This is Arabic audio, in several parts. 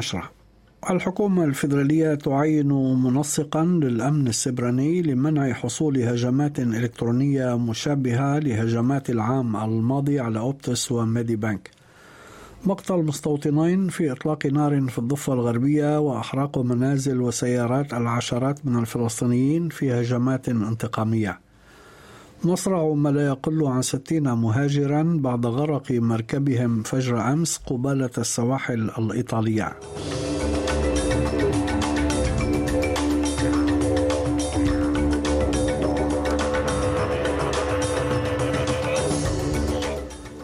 النشرة الحكومة الفيدرالية تعين منسقا للأمن السبراني لمنع حصول هجمات إلكترونية مشابهة لهجمات العام الماضي على أوبتس وميدي بانك. مقتل مستوطنين في إطلاق نار في الضفة الغربية وأحراق منازل وسيارات العشرات من الفلسطينيين في هجمات انتقامية. مصرع ما لا يقل عن ستين مهاجرا بعد غرق مركبهم فجر أمس قبالة السواحل الإيطالية.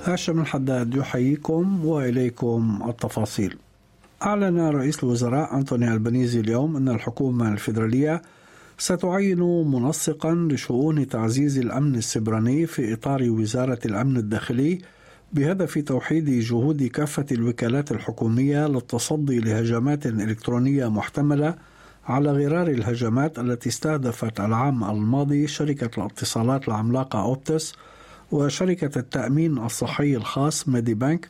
هاشم الحداد يحييكم وإليكم التفاصيل. أعلن رئيس الوزراء أنتوني البنيزي اليوم أن الحكومة الفيدرالية ستعين منسقا لشؤون تعزيز الأمن السبراني في إطار وزارة الأمن الداخلي بهدف توحيد جهود كافة الوكالات الحكومية للتصدي لهجمات إلكترونية محتملة على غرار الهجمات التي استهدفت العام الماضي شركة الاتصالات العملاقة أوبتس وشركة التأمين الصحي الخاص ميدي بانك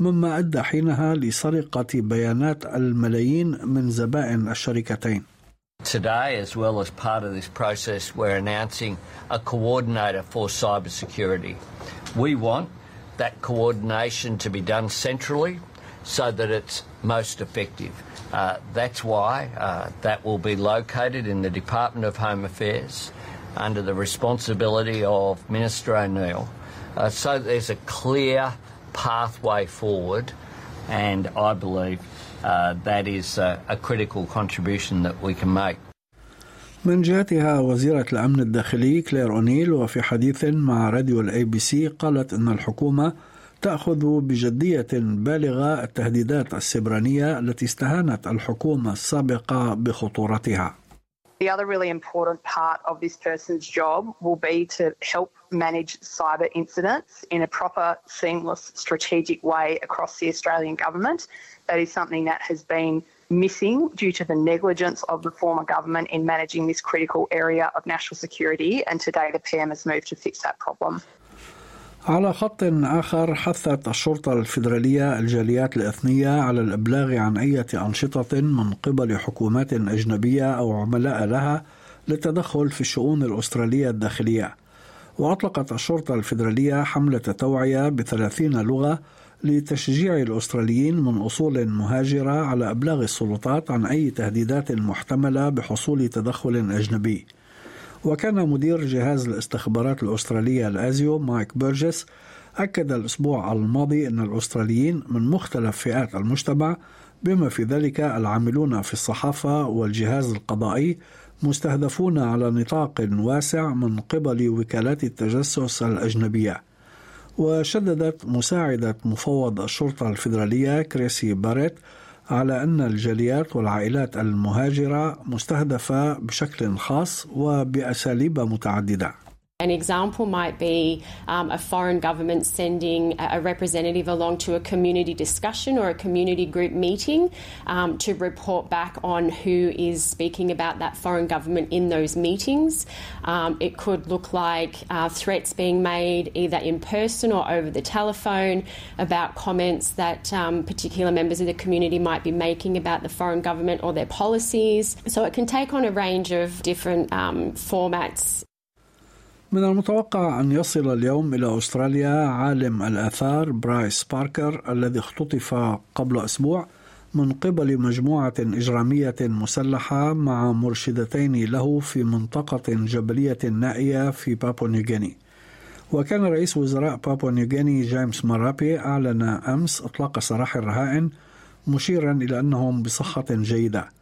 مما أدى حينها لسرقة بيانات الملايين من زبائن الشركتين. Today, as well as part of this process, we're announcing a coordinator for cybersecurity. We want that coordination to be done centrally so that it's most effective. Uh, that's why uh, that will be located in the Department of Home Affairs under the responsibility of Minister O'Neill. Uh, so there's a clear pathway forward, and I believe that is a, a critical contribution that we can make. من جهتها وزيرة الأمن الداخلي كلير أونيل وفي حديث مع راديو ال ABC قالت أن الحكومة تأخذ بجدية بالغة التهديدات السبرانية التي استهانت الحكومة السابقة بخطورتها. The other really important part of this person's job will be to help manage cyber incidents in a proper, seamless, strategic way across the Australian government. That is something that has been missing due to the negligence of the former government in managing this critical area of national security, and today the PM has moved to fix that problem. على خط آخر حثت الشرطة الفيدرالية الجاليات الإثنية على الإبلاغ عن أي أنشطة من قبل حكومات أجنبية أو عملاء لها للتدخل في الشؤون الأسترالية الداخلية وأطلقت الشرطة الفيدرالية حملة توعية بثلاثين لغة لتشجيع الأستراليين من أصول مهاجرة على إبلاغ السلطات عن أي تهديدات محتملة بحصول تدخل أجنبي. وكان مدير جهاز الاستخبارات الأسترالية الآزيو مايك بيرجس أكد الأسبوع الماضي أن الأستراليين من مختلف فئات المجتمع بما في ذلك العاملون في الصحافة والجهاز القضائي مستهدفون على نطاق واسع من قبل وكالات التجسس الأجنبية وشددت مساعدة مفوض الشرطة الفيدرالية كريسي باريت على أن الجاليات والعائلات المهاجرة مستهدفة بشكل خاص وبأساليب متعددة. An example might be um, a foreign government sending a representative along to a community discussion or a community group meeting um, to report back on who is speaking about that foreign government in those meetings. Um, it could look like uh, threats being made either in person or over the telephone about comments that um, particular members of the community might be making about the foreign government or their policies. So it can take on a range of different um, formats. من المتوقع أن يصل اليوم إلى أستراليا عالم الآثار برايس باركر الذي اختطف قبل أسبوع من قبل مجموعة إجرامية مسلحة مع مرشدتين له في منطقة جبلية نائية في بابو نيوغيني. وكان رئيس وزراء بابو نيوغيني جيمس مارابي أعلن أمس إطلاق سراح الرهائن مشيرا إلى أنهم بصحة جيدة.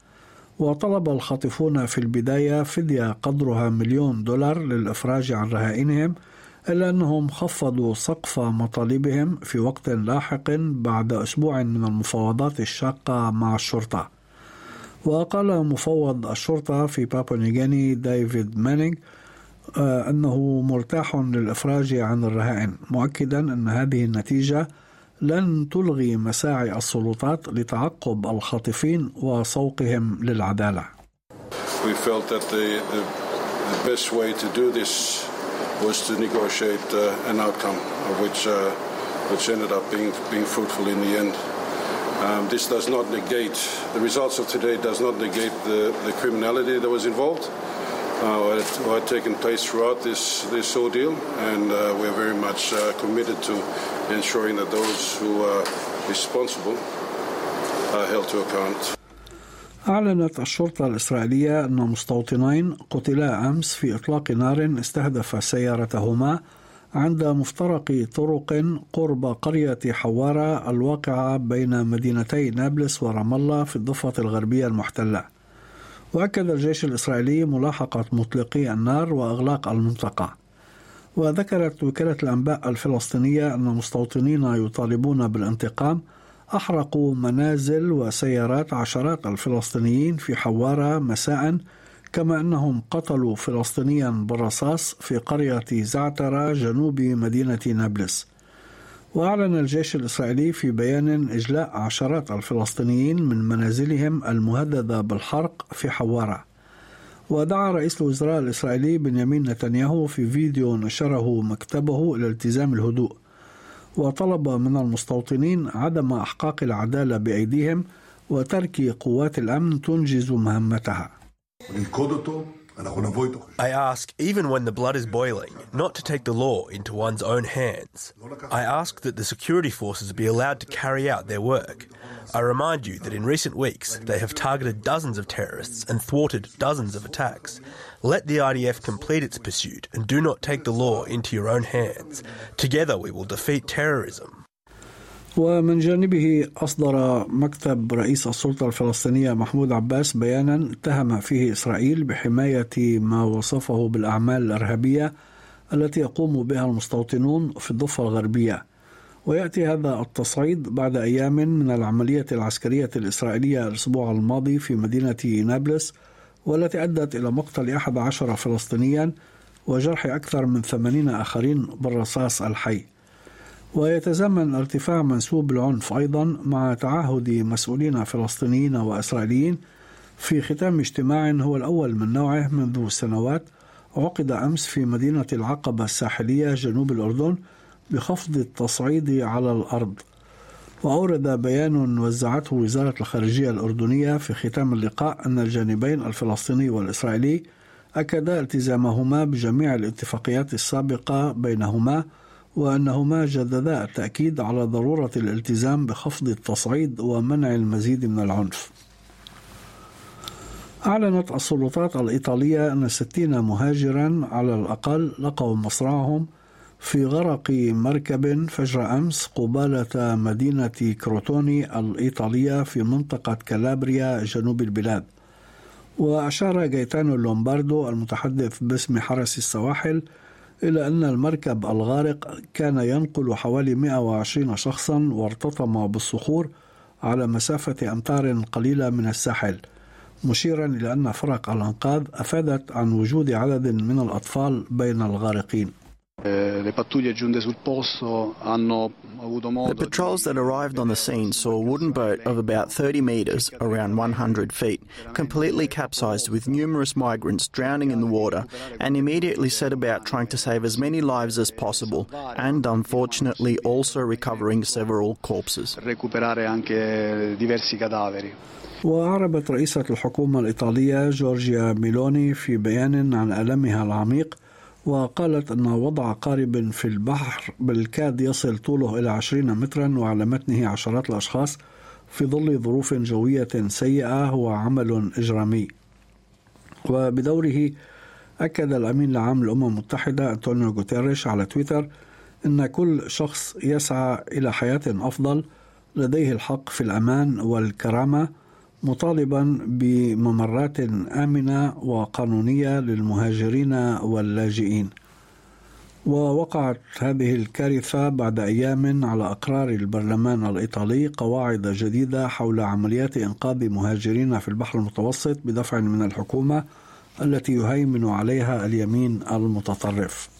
وطلب الخاطفون في البداية فدية قدرها مليون دولار للإفراج عن رهائنهم إلا أنهم خفضوا سقف مطالبهم في وقت لاحق بعد أسبوع من المفاوضات الشاقة مع الشرطة. وقال مفوض الشرطة في بابا نيغاني ديفيد مانينغ أنه مرتاح للإفراج عن الرهائن مؤكدا أن هذه النتيجة لن تلغي مساعي السلطات لتعقب الخاطفين وسوقهم للعدالة. We felt that the, the, the best way to do this was to negotiate uh, an outcome of which uh, which ended up being being fruitful in the end. Um, this does not negate, the results of today does not negate the, the criminality that was involved, uh, what had taken place throughout this, this ordeal, and uh, we're very much uh, committed to ensuring that those who are responsible are held to account. أعلنت الشرطة الإسرائيلية أن مستوطنين قتلا أمس في إطلاق نار استهدف سيارتهما عند مفترق طرق قرب قرية حوارة الواقعة بين مدينتي نابلس ورام الله في الضفة الغربية المحتلة. وأكد الجيش الإسرائيلي ملاحقة مطلقي النار وإغلاق المنطقة. وذكرت وكالة الأنباء الفلسطينية أن مستوطنين يطالبون بالانتقام أحرقوا منازل وسيارات عشرات الفلسطينيين في حوارة مساء كما أنهم قتلوا فلسطينيا بالرصاص في قرية زعترة جنوب مدينة نابلس وأعلن الجيش الإسرائيلي في بيان إجلاء عشرات الفلسطينيين من منازلهم المهددة بالحرق في حوارة ودعا رئيس الوزراء الإسرائيلي بنيامين نتنياهو في فيديو نشره مكتبه إلى التزام الهدوء وطلب من المستوطنين عدم إحقاق العدالة بأيديهم وترك قوات الأمن تنجز مهمتها. I ask, even when the blood is boiling, not to take the law into one's own hands. I ask that the security forces be allowed to carry out their work. I remind you that in recent weeks they have targeted dozens of terrorists and thwarted dozens of attacks. Let the IDF complete its pursuit and do not take the law into your own hands. Together we will defeat terrorism. ومن جانبه أصدر مكتب رئيس السلطة الفلسطينية محمود عباس بيانا اتهم فيه إسرائيل بحماية ما وصفه بالأعمال الإرهابية التي يقوم بها المستوطنون في الضفة الغربية. ويأتي هذا التصعيد بعد أيام من العملية العسكرية الإسرائيلية الأسبوع الماضي في مدينة نابلس والتي أدت إلى مقتل 11 فلسطينيا وجرح أكثر من 80 آخرين بالرصاص الحي. ويتزامن ارتفاع منسوب العنف أيضا مع تعهد مسؤولين فلسطينيين وإسرائيليين في ختام اجتماع هو الأول من نوعه منذ سنوات عقد أمس في مدينة العقبة الساحلية جنوب الأردن بخفض التصعيد على الأرض. وأورد بيان وزعته وزارة الخارجية الأردنية في ختام اللقاء أن الجانبين الفلسطيني والإسرائيلي أكدا التزامهما بجميع الاتفاقيات السابقة بينهما وأنهما جددا التأكيد على ضرورة الالتزام بخفض التصعيد ومنع المزيد من العنف. أعلنت السلطات الإيطالية أن 60 مهاجرا على الأقل لقوا مصرعهم في غرق مركب فجر أمس قبالة مدينة كروتوني الإيطالية في منطقة كالابريا جنوب البلاد وأشار جايتانو لومباردو المتحدث باسم حرس السواحل إلى أن المركب الغارق كان ينقل حوالي 120 شخصا وارتطم بالصخور على مسافة أمتار قليلة من الساحل مشيرا إلى أن فرق الأنقاذ أفادت عن وجود عدد من الأطفال بين الغارقين. Le pattuglie giunte sul posto hanno avuto modo The patrols that arrived on the scene saw a wooden boat of about 30 metres, around 100 feet, completely capsized with numerous migrants drowning in the water and immediately set about trying to save as many lives as possible and unfortunately also recovering several corpses. recuperare anche diversi cadaveri. وأعربت رئيسة الحكومة الإيطالية جورجيا ميلوني في بيان عن ألمها العميق وقالت أن وضع قارب في البحر بالكاد يصل طوله إلى 20 مترا وعلى متنه عشرات الأشخاص في ظل ظروف جوية سيئة هو عمل إجرامي. وبدوره أكد الأمين العام للأمم المتحدة أنطونيو غوتيريش على تويتر أن كل شخص يسعى إلى حياة أفضل لديه الحق في الأمان والكرامة مطالبا بممرات آمنة وقانونية للمهاجرين واللاجئين ووقعت هذه الكارثة بعد أيام على أقرار البرلمان الإيطالي قواعد جديدة حول عمليات إنقاذ مهاجرين في البحر المتوسط بدفع من الحكومة التي يهيمن عليها اليمين المتطرف.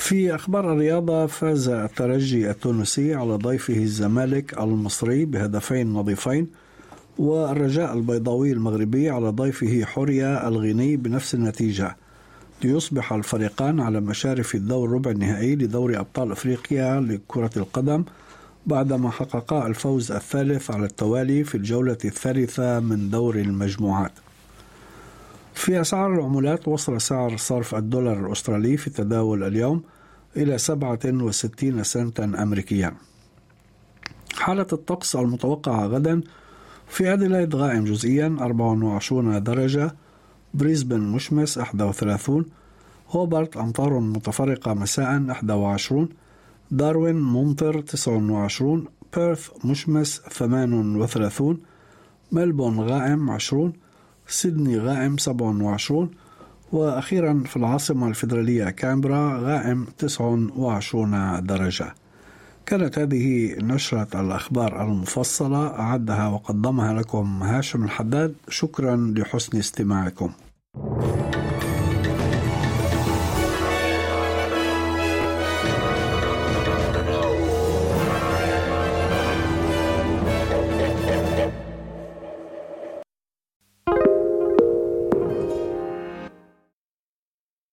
في أخبار الرياضة فاز الترجي التونسي على ضيفه الزمالك المصري بهدفين نظيفين والرجاء البيضاوي المغربي على ضيفه حوريا الغيني بنفس النتيجة. ليصبح الفريقان على مشارف الدور ربع النهائي لدوري أبطال أفريقيا لكرة القدم بعدما حققا الفوز الثالث على التوالي في الجولة الثالثة من دور المجموعات. في أسعار العملات وصل سعر صرف الدولار الأسترالي في التداول اليوم إلى 67 سنتا أمريكيا. حالة الطقس المتوقعة غدا في أديلايد غائم جزئيا 24 درجة بريسبن مشمس 31 هوبرت أمطار متفرقة مساء 21 داروين ممطر 29 بيرث مشمس 38 ملبون غائم 20 سيدني غائم 27 وأخيرا في العاصمة الفيدرالية كامبرا غائم 29 درجة. كانت هذه نشرة الأخبار المفصلة أعدها وقدمها لكم هاشم الحداد. شكرا لحسن استماعكم.